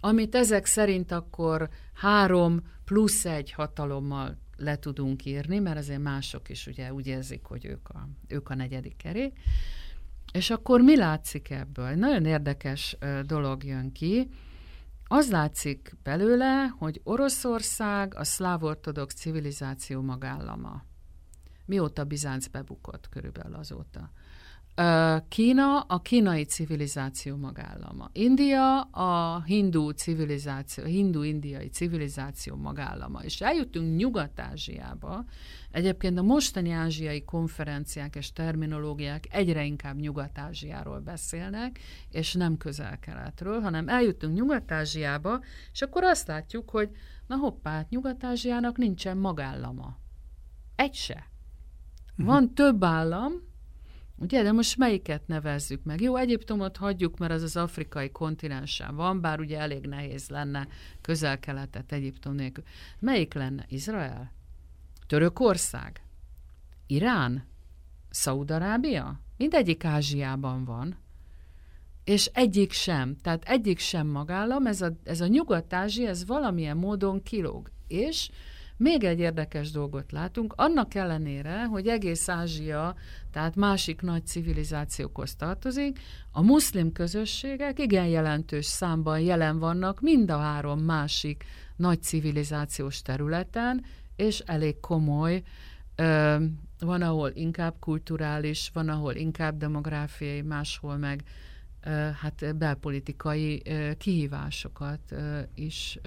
amit ezek szerint akkor három plusz egy hatalommal le tudunk írni, mert azért mások is ugye úgy érzik, hogy ők a, ők a negyedik kerék. És akkor mi látszik ebből? Nagyon érdekes dolog jön ki. Az látszik belőle, hogy Oroszország a szláv ortodox civilizáció magállama. Mióta Bizánc bebukott körülbelül azóta. Kína a kínai civilizáció magállama. India a hindu civilizáció, hindu-indiai civilizáció magállama. És eljutunk Nyugat-Ázsiába. Egyébként a mostani ázsiai konferenciák és terminológiák egyre inkább Nyugat-Ázsiáról beszélnek, és nem közel-keletről, hanem eljutunk Nyugat-Ázsiába, és akkor azt látjuk, hogy na hoppá, Nyugat-Ázsiának nincsen magállama. Egy se. Van több állam, Ugye, de most melyiket nevezzük meg? Jó, Egyiptomot hagyjuk, mert az az afrikai kontinensen van, bár ugye elég nehéz lenne közel-keletet Egyiptom nélkül. Melyik lenne? Izrael? Törökország? Irán? Szaudarábia? Mindegyik Ázsiában van. És egyik sem, tehát egyik sem magállam, ez a, ez a Nyugat-Ázsia, ez valamilyen módon kilóg. És még egy érdekes dolgot látunk, annak ellenére, hogy egész Ázsia, tehát másik nagy civilizációkhoz tartozik, a muszlim közösségek igen jelentős számban jelen vannak mind a három másik nagy civilizációs területen, és elég komoly, van, ahol inkább kulturális, van, ahol inkább demográfiai, máshol meg hát belpolitikai kihívásokat is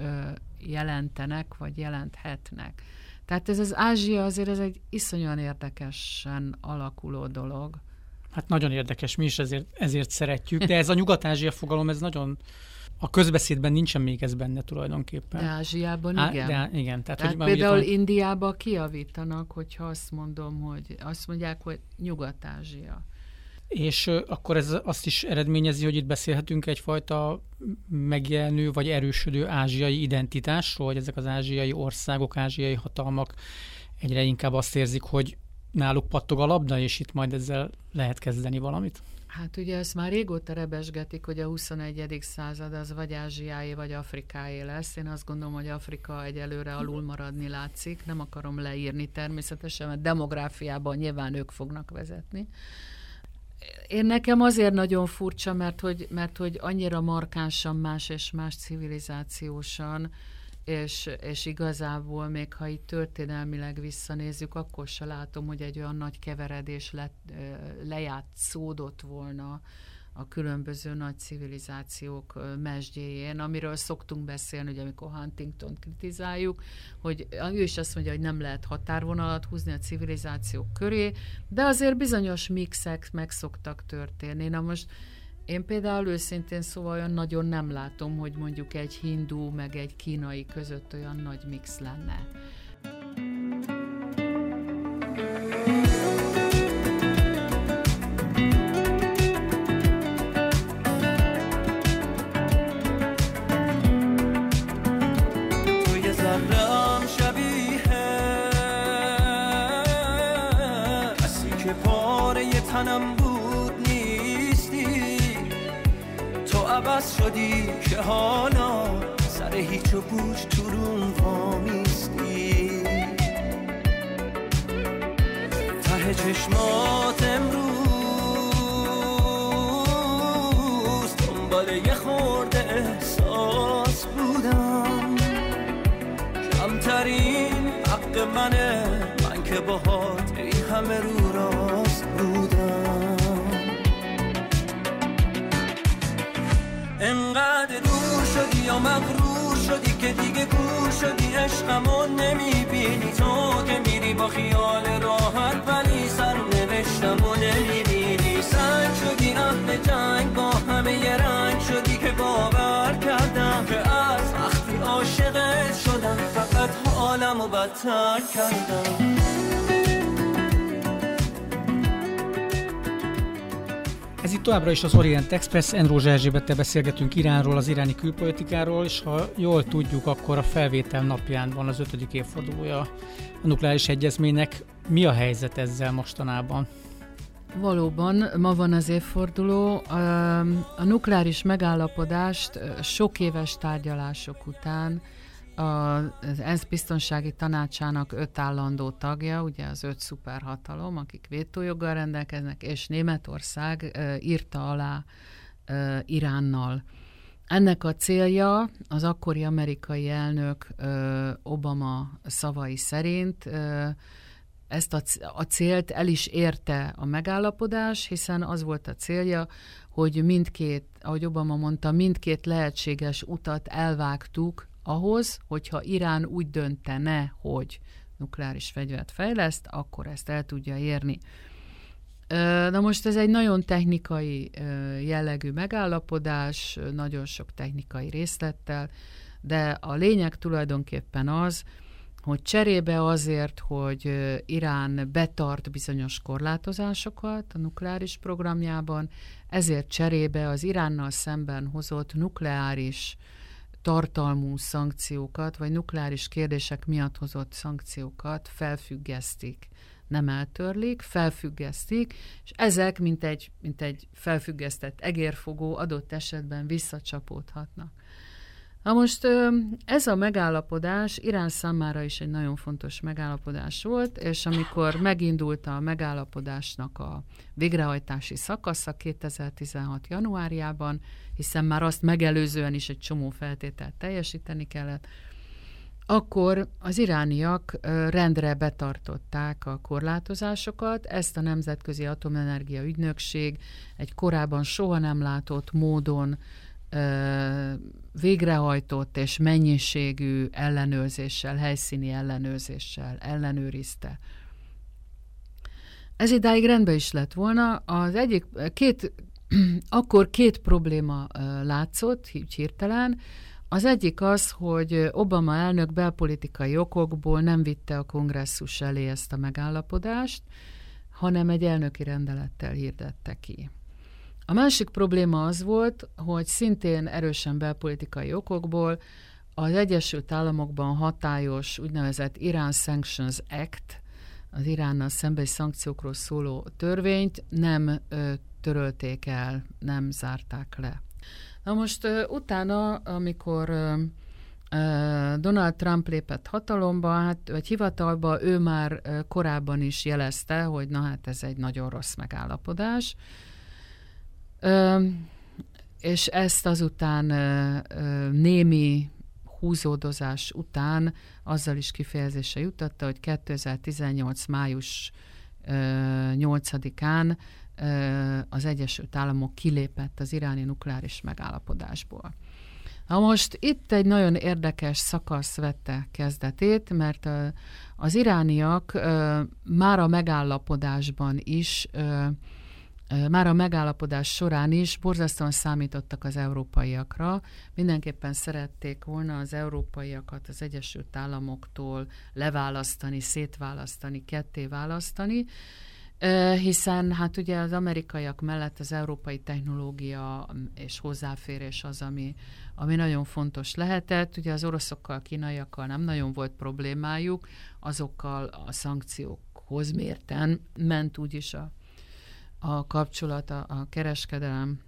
jelentenek, vagy jelenthetnek. Tehát ez az Ázsia azért ez egy iszonyan érdekesen alakuló dolog. Hát nagyon érdekes, mi is ezért, ezért szeretjük, de ez a Nyugat-Ázsia fogalom, ez nagyon a közbeszédben nincsen még ez benne tulajdonképpen. De Ázsiában Á, igen. De, igen tehát, tehát hogy például van... Indiába kiavítanak, hogyha azt mondom, hogy azt mondják, hogy Nyugat-Ázsia. És akkor ez azt is eredményezi, hogy itt beszélhetünk egyfajta megjelenő vagy erősödő ázsiai identitásról, hogy ezek az ázsiai országok, ázsiai hatalmak egyre inkább azt érzik, hogy náluk pattog a labda, és itt majd ezzel lehet kezdeni valamit? Hát ugye ezt már régóta rebesgetik, hogy a 21. század az vagy ázsiái, vagy afrikáé lesz. Én azt gondolom, hogy Afrika egyelőre alul maradni látszik. Nem akarom leírni természetesen, mert demográfiában nyilván ők fognak vezetni én nekem azért nagyon furcsa, mert hogy, mert hogy annyira markánsan más és más civilizációsan, és, és igazából még ha itt történelmileg visszanézzük, akkor se látom, hogy egy olyan nagy keveredés le, lejátszódott volna a különböző nagy civilizációk mesdjéjén, amiről szoktunk beszélni, hogy amikor Huntington kritizáljuk, hogy ő is azt mondja, hogy nem lehet határvonalat húzni a civilizációk köré, de azért bizonyos mixek meg szoktak történni. Na most én például őszintén szóval olyan nagyon nem látom, hogy mondjuk egy hindú meg egy kínai között olyan nagy mix lenne. شدی که حالا سر هیچ و گوش تو روم وامیستی ته چشمات امروز دنبال یه خورده احساس بودم. کمترین حق منه من که باهات این همه رو انقدر دور شدی یا مغرور شدی که دیگه کور شدی؟ عشقمو نمی‌بینی. تو که میری با خیال راحت ولی سر نوشتم و نمی‌بینی. سنگ شدی اهل جنگ با همه یه رنگ شدی که باور کردم که از وقتی عاشقت شدم فقط حالم و بدتر کردم. Ez itt továbbra is az Orient Express, Enrózsa Erzsébettel beszélgetünk Iránról, az iráni külpolitikáról, és ha jól tudjuk, akkor a felvétel napján van az ötödik évfordulója a nukleáris egyezménynek. Mi a helyzet ezzel mostanában? Valóban, ma van az évforduló. A nukleáris megállapodást sok éves tárgyalások után az ENSZ biztonsági tanácsának öt állandó tagja, ugye az öt szuperhatalom, akik vétójoggal rendelkeznek, és Németország írta alá Iránnal. Ennek a célja az akkori amerikai elnök Obama szavai szerint ezt a, a célt el is érte a megállapodás, hiszen az volt a célja, hogy mindkét, ahogy Obama mondta, mindkét lehetséges utat elvágtuk ahhoz, hogyha Irán úgy döntene, hogy nukleáris fegyvert fejleszt, akkor ezt el tudja érni. Na most ez egy nagyon technikai jellegű megállapodás, nagyon sok technikai részlettel, de a lényeg tulajdonképpen az, hogy cserébe azért, hogy Irán betart bizonyos korlátozásokat a nukleáris programjában, ezért cserébe az Iránnal szemben hozott nukleáris tartalmú szankciókat, vagy nukleáris kérdések miatt hozott szankciókat felfüggesztik nem eltörlik, felfüggesztik, és ezek, mint egy, mint egy felfüggesztett egérfogó, adott esetben visszacsapódhatnak. Na most ez a megállapodás Irán számára is egy nagyon fontos megállapodás volt, és amikor megindult a megállapodásnak a végrehajtási szakasza 2016. januárjában, hiszen már azt megelőzően is egy csomó feltételt teljesíteni kellett, akkor az irániak rendre betartották a korlátozásokat, ezt a Nemzetközi Atomenergia Ügynökség egy korábban soha nem látott módon végrehajtott és mennyiségű ellenőrzéssel, helyszíni ellenőrzéssel ellenőrizte. Ez idáig rendben is lett volna. Az egyik, két, akkor két probléma látszott hirtelen. Az egyik az, hogy Obama elnök belpolitikai okokból nem vitte a kongresszus elé ezt a megállapodást, hanem egy elnöki rendelettel hirdette ki. A másik probléma az volt, hogy szintén erősen belpolitikai okokból az Egyesült Államokban hatályos úgynevezett Iran Sanctions Act, az Iránnal szembeni szankciókról szóló törvényt nem ö, törölték el, nem zárták le. Na most utána, amikor Donald Trump lépett hatalomba, hát, vagy hivatalba, ő már korábban is jelezte, hogy na hát ez egy nagyon rossz megállapodás. És ezt azután némi húzódozás után azzal is kifejezése jutatta, hogy 2018. május 8-án az Egyesült Államok kilépett az iráni nukleáris megállapodásból. Na most itt egy nagyon érdekes szakasz vette kezdetét, mert az irániak már a megállapodásban is, már a megállapodás során is borzasztóan számítottak az európaiakra. Mindenképpen szerették volna az európaiakat az Egyesült Államoktól leválasztani, szétválasztani, ketté választani, hiszen hát ugye az amerikaiak mellett az európai technológia és hozzáférés az, ami, ami nagyon fontos lehetett. Ugye az oroszokkal, kínaiakkal nem nagyon volt problémájuk, azokkal a szankciókhoz mérten ment úgyis a, a kapcsolat, a, a kereskedelem,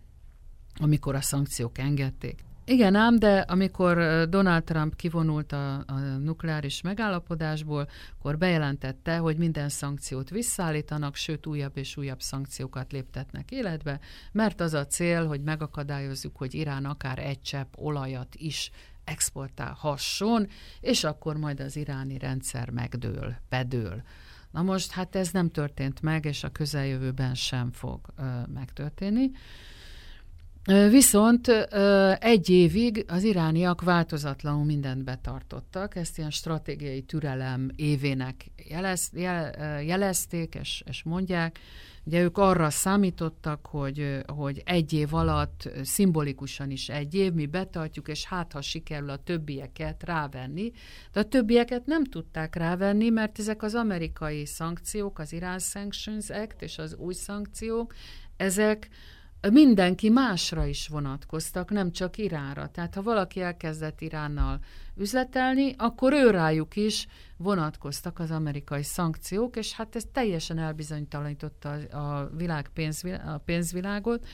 amikor a szankciók engedték. Igen ám, de amikor Donald Trump kivonult a, a nukleáris megállapodásból, akkor bejelentette, hogy minden szankciót visszaállítanak, sőt újabb és újabb szankciókat léptetnek életbe, mert az a cél, hogy megakadályozzuk, hogy Irán akár egy csepp olajat is exportálhasson, és akkor majd az iráni rendszer megdől, bedől. Na most hát ez nem történt meg, és a közeljövőben sem fog ö, megtörténni. Viszont egy évig az irániak változatlanul mindent betartottak, ezt ilyen stratégiai türelem évének jelez, jel, jelezték és, és mondják. Ugye ők arra számítottak, hogy, hogy egy év alatt, szimbolikusan is egy év, mi betartjuk, és hát ha sikerül a többieket rávenni. De a többieket nem tudták rávenni, mert ezek az amerikai szankciók, az Iran Sanctions Act és az új szankciók, ezek mindenki másra is vonatkoztak, nem csak Iránra. Tehát ha valaki elkezdett Iránnal üzletelni, akkor ő rájuk is vonatkoztak az amerikai szankciók, és hát ez teljesen elbizonytalanította a, világ pénzvil- a pénzvilágot,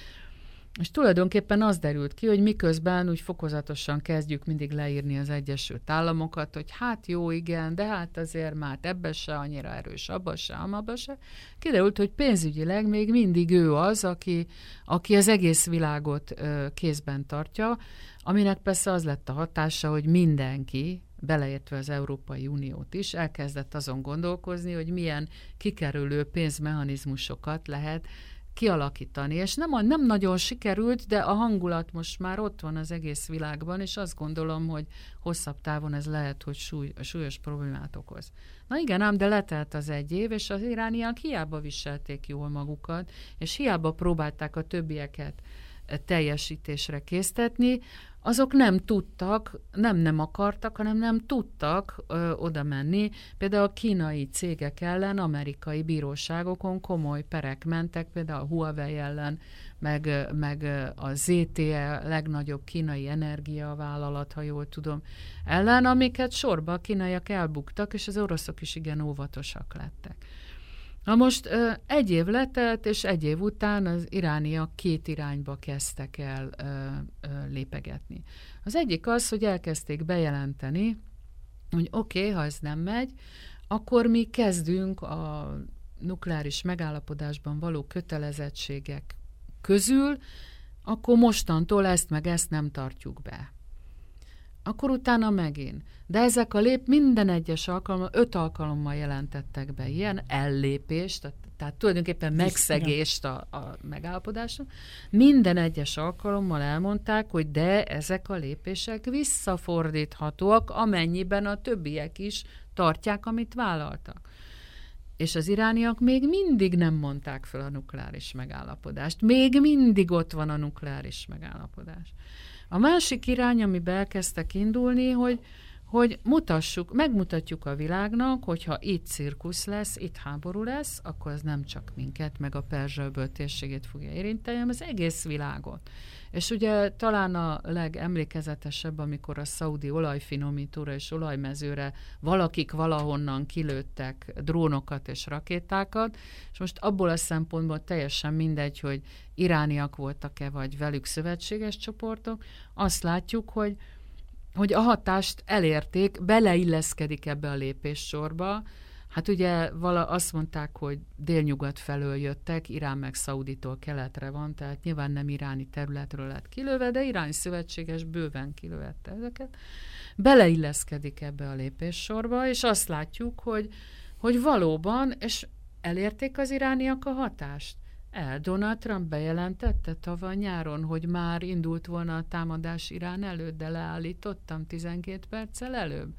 és tulajdonképpen az derült ki, hogy miközben úgy fokozatosan kezdjük mindig leírni az Egyesült Államokat, hogy hát jó, igen, de hát azért már ebbe se annyira erős, abba se, amabba se. Kiderült, hogy pénzügyileg még mindig ő az, aki, aki az egész világot ö, kézben tartja, aminek persze az lett a hatása, hogy mindenki, beleértve az Európai Uniót is, elkezdett azon gondolkozni, hogy milyen kikerülő pénzmechanizmusokat lehet kialakítani. És nem, nem nagyon sikerült, de a hangulat most már ott van az egész világban, és azt gondolom, hogy hosszabb távon ez lehet, hogy súly, súlyos problémát okoz. Na igen, ám, de letelt az egy év, és az irániak hiába viselték jól magukat, és hiába próbálták a többieket teljesítésre késztetni, azok nem tudtak, nem nem akartak, hanem nem tudtak ö, oda menni. Például a kínai cégek ellen amerikai bíróságokon komoly perek mentek, például a Huawei ellen, meg, meg a ZTE, legnagyobb kínai energiavállalat, ha jól tudom, ellen, amiket sorba a kínaiak elbuktak, és az oroszok is igen óvatosak lettek. Na most egy év letelt, és egy év után az irániak két irányba kezdtek el lépegetni. Az egyik az, hogy elkezdték bejelenteni, hogy oké, okay, ha ez nem megy, akkor mi kezdünk a nukleáris megállapodásban való kötelezettségek közül, akkor mostantól ezt meg ezt nem tartjuk be akkor utána megint. De ezek a lép minden egyes alkalommal, öt alkalommal jelentettek be ilyen ellépést, tehát, tehát tulajdonképpen megszegést a, a megállapodásra. Minden egyes alkalommal elmondták, hogy de ezek a lépések visszafordíthatóak, amennyiben a többiek is tartják, amit vállaltak. És az irániak még mindig nem mondták fel a nukleáris megállapodást. Még mindig ott van a nukleáris megállapodás. A másik irány, ami elkezdtek indulni, hogy, hogy mutassuk, megmutatjuk a világnak, hogyha itt cirkusz lesz, itt háború lesz, akkor ez nem csak minket, meg a Perzsa térségét fogja érinteni, hanem az egész világot. És ugye talán a legemlékezetesebb, amikor a szaudi olajfinomítóra és olajmezőre valakik valahonnan kilőttek drónokat és rakétákat, és most abból a szempontból teljesen mindegy, hogy irániak voltak-e, vagy velük szövetséges csoportok, azt látjuk, hogy hogy a hatást elérték, beleilleszkedik ebbe a lépéssorba, Hát ugye vala azt mondták, hogy délnyugat felől jöttek, Irán meg Szauditól keletre van, tehát nyilván nem iráni területről lett kilőve, de iráni szövetséges bőven kilövette ezeket. Beleilleszkedik ebbe a lépéssorba, és azt látjuk, hogy, hogy valóban, és elérték az irániak a hatást. El Donald Trump bejelentette tavaly nyáron, hogy már indult volna a támadás Irán előtt, de leállítottam 12 perccel előbb.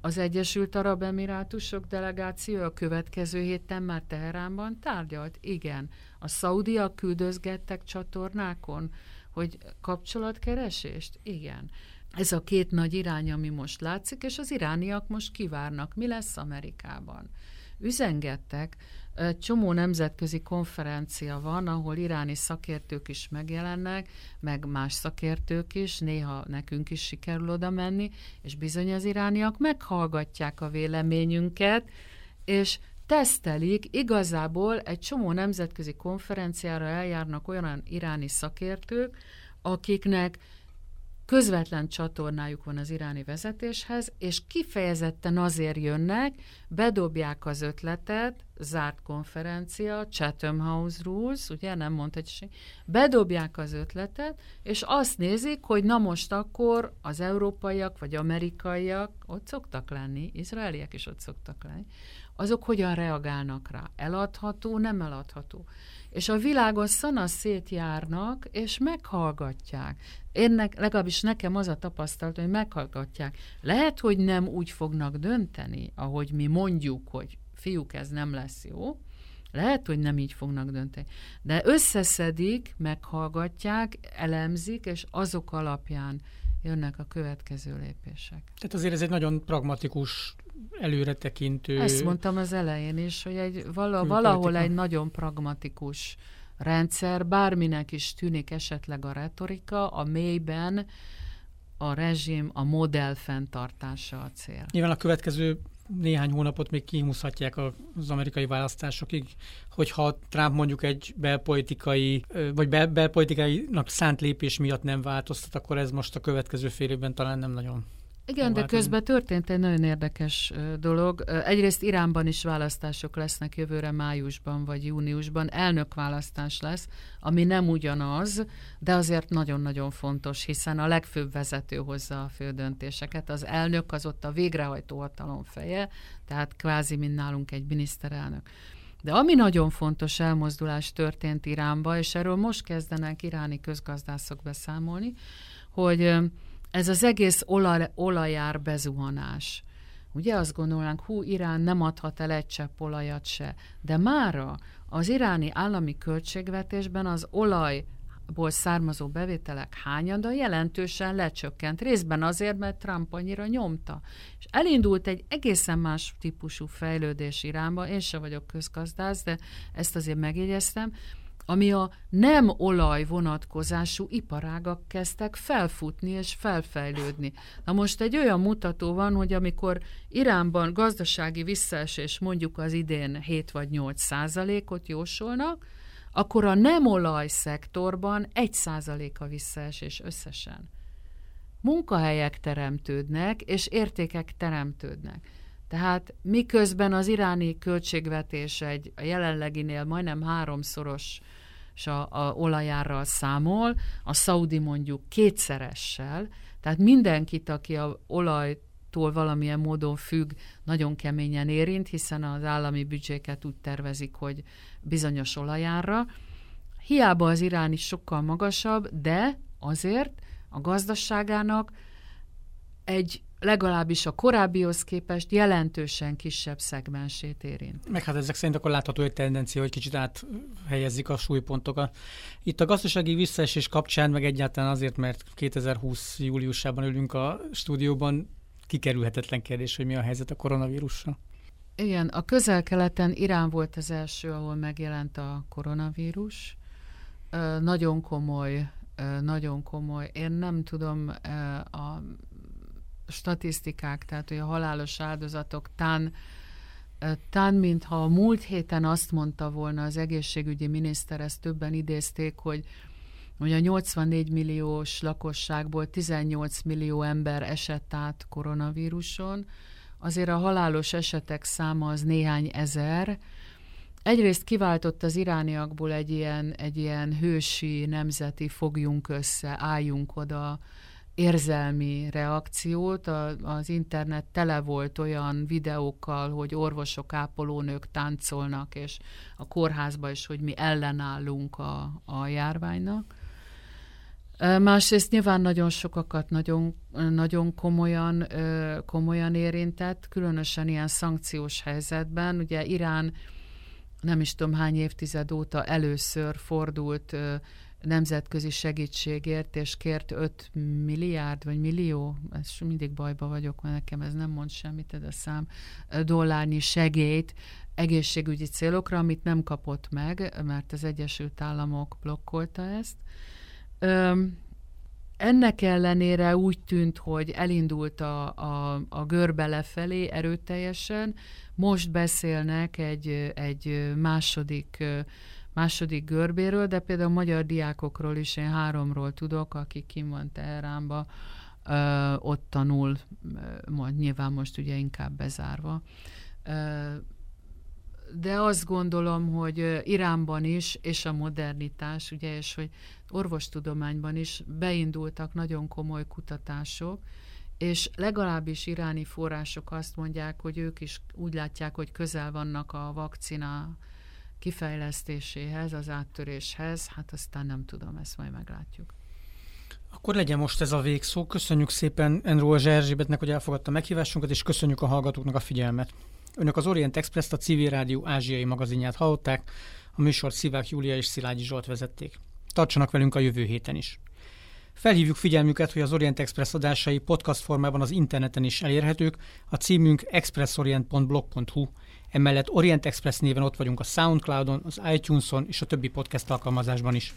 Az Egyesült Arab Emirátusok delegáció a következő héten már Teheránban tárgyalt? Igen. A szaudiak küldözgettek csatornákon, hogy kapcsolatkeresést? Igen. Ez a két nagy irány, ami most látszik, és az irániak most kivárnak, mi lesz Amerikában. Üzengettek, csomó nemzetközi konferencia van, ahol iráni szakértők is megjelennek, meg más szakértők is, néha nekünk is sikerül oda menni, és bizony az irániak meghallgatják a véleményünket, és tesztelik, igazából egy csomó nemzetközi konferenciára eljárnak olyan iráni szakértők, akiknek közvetlen csatornájuk van az iráni vezetéshez, és kifejezetten azért jönnek, bedobják az ötletet, zárt konferencia, Chatham House Rules, ugye nem mondhatja bedobják az ötletet, és azt nézik, hogy na most akkor az európaiak vagy amerikaiak ott szoktak lenni, izraeliek is ott szoktak lenni, azok hogyan reagálnak rá. Eladható, nem eladható. És a világon szana szétjárnak, és meghallgatják. Én legalábbis nekem az a tapasztalat, hogy meghallgatják. Lehet, hogy nem úgy fognak dönteni, ahogy mi mondjuk, hogy fiúk, ez nem lesz jó, lehet, hogy nem így fognak dönteni, de összeszedik, meghallgatják, elemzik, és azok alapján jönnek a következő lépések. Tehát azért ez egy nagyon pragmatikus, előretekintő... Ezt mondtam az elején is, hogy egy, vala, valahol egy nagyon pragmatikus rendszer, bárminek is tűnik esetleg a retorika, a mélyben a rezsim, a modell fenntartása a cél. Nyilván a következő néhány hónapot még kihúzhatják az amerikai választásokig, hogyha Trump mondjuk egy belpolitikai, vagy bel, belpolitikainak szánt lépés miatt nem változtat, akkor ez most a következő fél évben talán nem nagyon igen, de közben történt egy nagyon érdekes dolog. Egyrészt Iránban is választások lesznek jövőre májusban vagy júniusban. Elnökválasztás lesz, ami nem ugyanaz, de azért nagyon-nagyon fontos, hiszen a legfőbb vezető hozza a fő döntéseket. Az elnök az ott a végrehajtó hatalom feje, tehát kvázi, mint nálunk egy miniszterelnök. De ami nagyon fontos elmozdulás történt Iránba, és erről most kezdenek iráni közgazdászok beszámolni, hogy ez az egész olaj, olajár bezuhanás. Ugye azt gondolnánk, hú, Irán nem adhat el egy csepp olajat se. De mára az iráni állami költségvetésben az olaj ból származó bevételek hányada jelentősen lecsökkent. Részben azért, mert Trump annyira nyomta. És elindult egy egészen más típusú fejlődés Iránba, én se vagyok közgazdász, de ezt azért megjegyeztem, ami a nem olaj vonatkozású iparágak kezdtek felfutni és felfejlődni. Na most egy olyan mutató van, hogy amikor Iránban gazdasági visszaesés mondjuk az idén 7 vagy 8 százalékot jósolnak, akkor a nem olaj szektorban 1 százalék a visszaesés összesen. Munkahelyek teremtődnek, és értékek teremtődnek. Tehát miközben az iráni költségvetés egy a jelenleginél majdnem háromszoros a, a olajárral számol, a szaudi mondjuk kétszeressel, tehát mindenkit, aki a olajtól valamilyen módon függ, nagyon keményen érint, hiszen az állami büdzséket úgy tervezik, hogy bizonyos olajárra. Hiába az irán is sokkal magasabb, de azért a gazdaságának egy legalábbis a korábbihoz képest jelentősen kisebb szegmensét érint. Meg hát ezek szerint akkor látható egy tendencia, hogy kicsit áthelyezik a súlypontokat. Itt a gazdasági visszaesés kapcsán, meg egyáltalán azért, mert 2020 júliusában ülünk a stúdióban, kikerülhetetlen kérdés, hogy mi a helyzet a koronavírussal. Igen, a közel-keleten Irán volt az első, ahol megjelent a koronavírus. Nagyon komoly, nagyon komoly. Én nem tudom, a statisztikák, tehát hogy a halálos áldozatok tán, tán, mintha a múlt héten azt mondta volna az egészségügyi miniszter, ezt többen idézték, hogy hogy a 84 milliós lakosságból 18 millió ember esett át koronavíruson, azért a halálos esetek száma az néhány ezer. Egyrészt kiváltott az irániakból egy ilyen, egy ilyen hősi, nemzeti fogjunk össze, álljunk oda, érzelmi reakciót. A, az internet tele volt olyan videókkal, hogy orvosok, ápolónők táncolnak, és a kórházba is, hogy mi ellenállunk a, a járványnak. Másrészt nyilván nagyon sokakat nagyon, nagyon komolyan, komolyan érintett, különösen ilyen szankciós helyzetben. Ugye Irán nem is tudom hány évtized óta először fordult nemzetközi segítségért, és kért 5 milliárd, vagy millió, ez mindig bajba vagyok, mert nekem ez nem mond semmit, ez a szám, dollárnyi segélyt egészségügyi célokra, amit nem kapott meg, mert az Egyesült Államok blokkolta ezt. Öm, ennek ellenére úgy tűnt, hogy elindult a, a, a görbe lefelé erőteljesen, most beszélnek egy, egy második második görbéről, de például magyar diákokról is én háromról tudok, akik kim van Teheránba, ö, ott tanul, majd nyilván most ugye inkább bezárva. Ö, de azt gondolom, hogy Iránban is, és a modernitás, ugye, és hogy orvostudományban is beindultak nagyon komoly kutatások, és legalábbis iráni források azt mondják, hogy ők is úgy látják, hogy közel vannak a vakcina kifejlesztéséhez, az áttöréshez, hát aztán nem tudom, ezt majd meglátjuk. Akkor legyen most ez a végszó. Köszönjük szépen Enró Erzsébetnek, hogy elfogadta meghívásunkat, és köszönjük a hallgatóknak a figyelmet. Önök az Orient Express-t, a Civil Rádió ázsiai magazinját hallották, a műsor Szivák Júlia és Szilágyi Zsolt vezették. Tartsanak velünk a jövő héten is. Felhívjuk figyelmüket, hogy az Orient Express adásai podcast formában az interneten is elérhetők, a címünk expressorient.blog.hu Emellett Orient Express néven ott vagyunk a Soundcloudon, az iTunes-on és a többi podcast alkalmazásban is.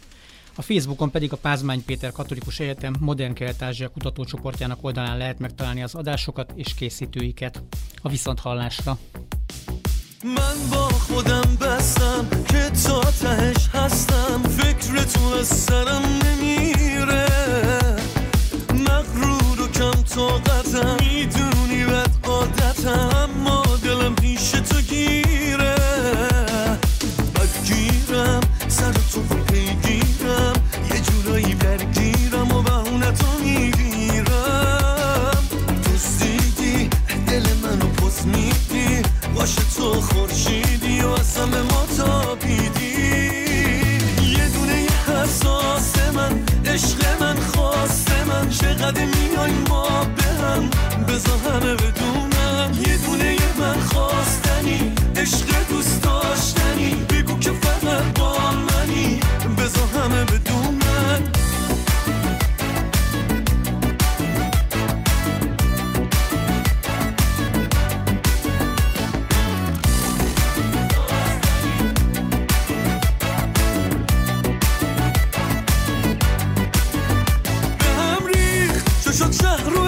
A Facebookon pedig a Pázmány Péter Katolikus Egyetem Modern Kelet-Ázsia kutatócsoportjának oldalán lehet megtalálni az adásokat és készítőiket. A viszonthallásra! من با خودم بستم که تا تهش هستم فکر تو از سرم نمیره مغرور و کم طاقتم میدونی بد عادتم اما دلم پیش باشه تو خورشیدی و اصلا به ما تابیدی. یه دونه یه حساس من عشق من خواست من. چقدر میای ما به هم؟ بزا همه بدونم. یه دونه یه من خواستنی Що це?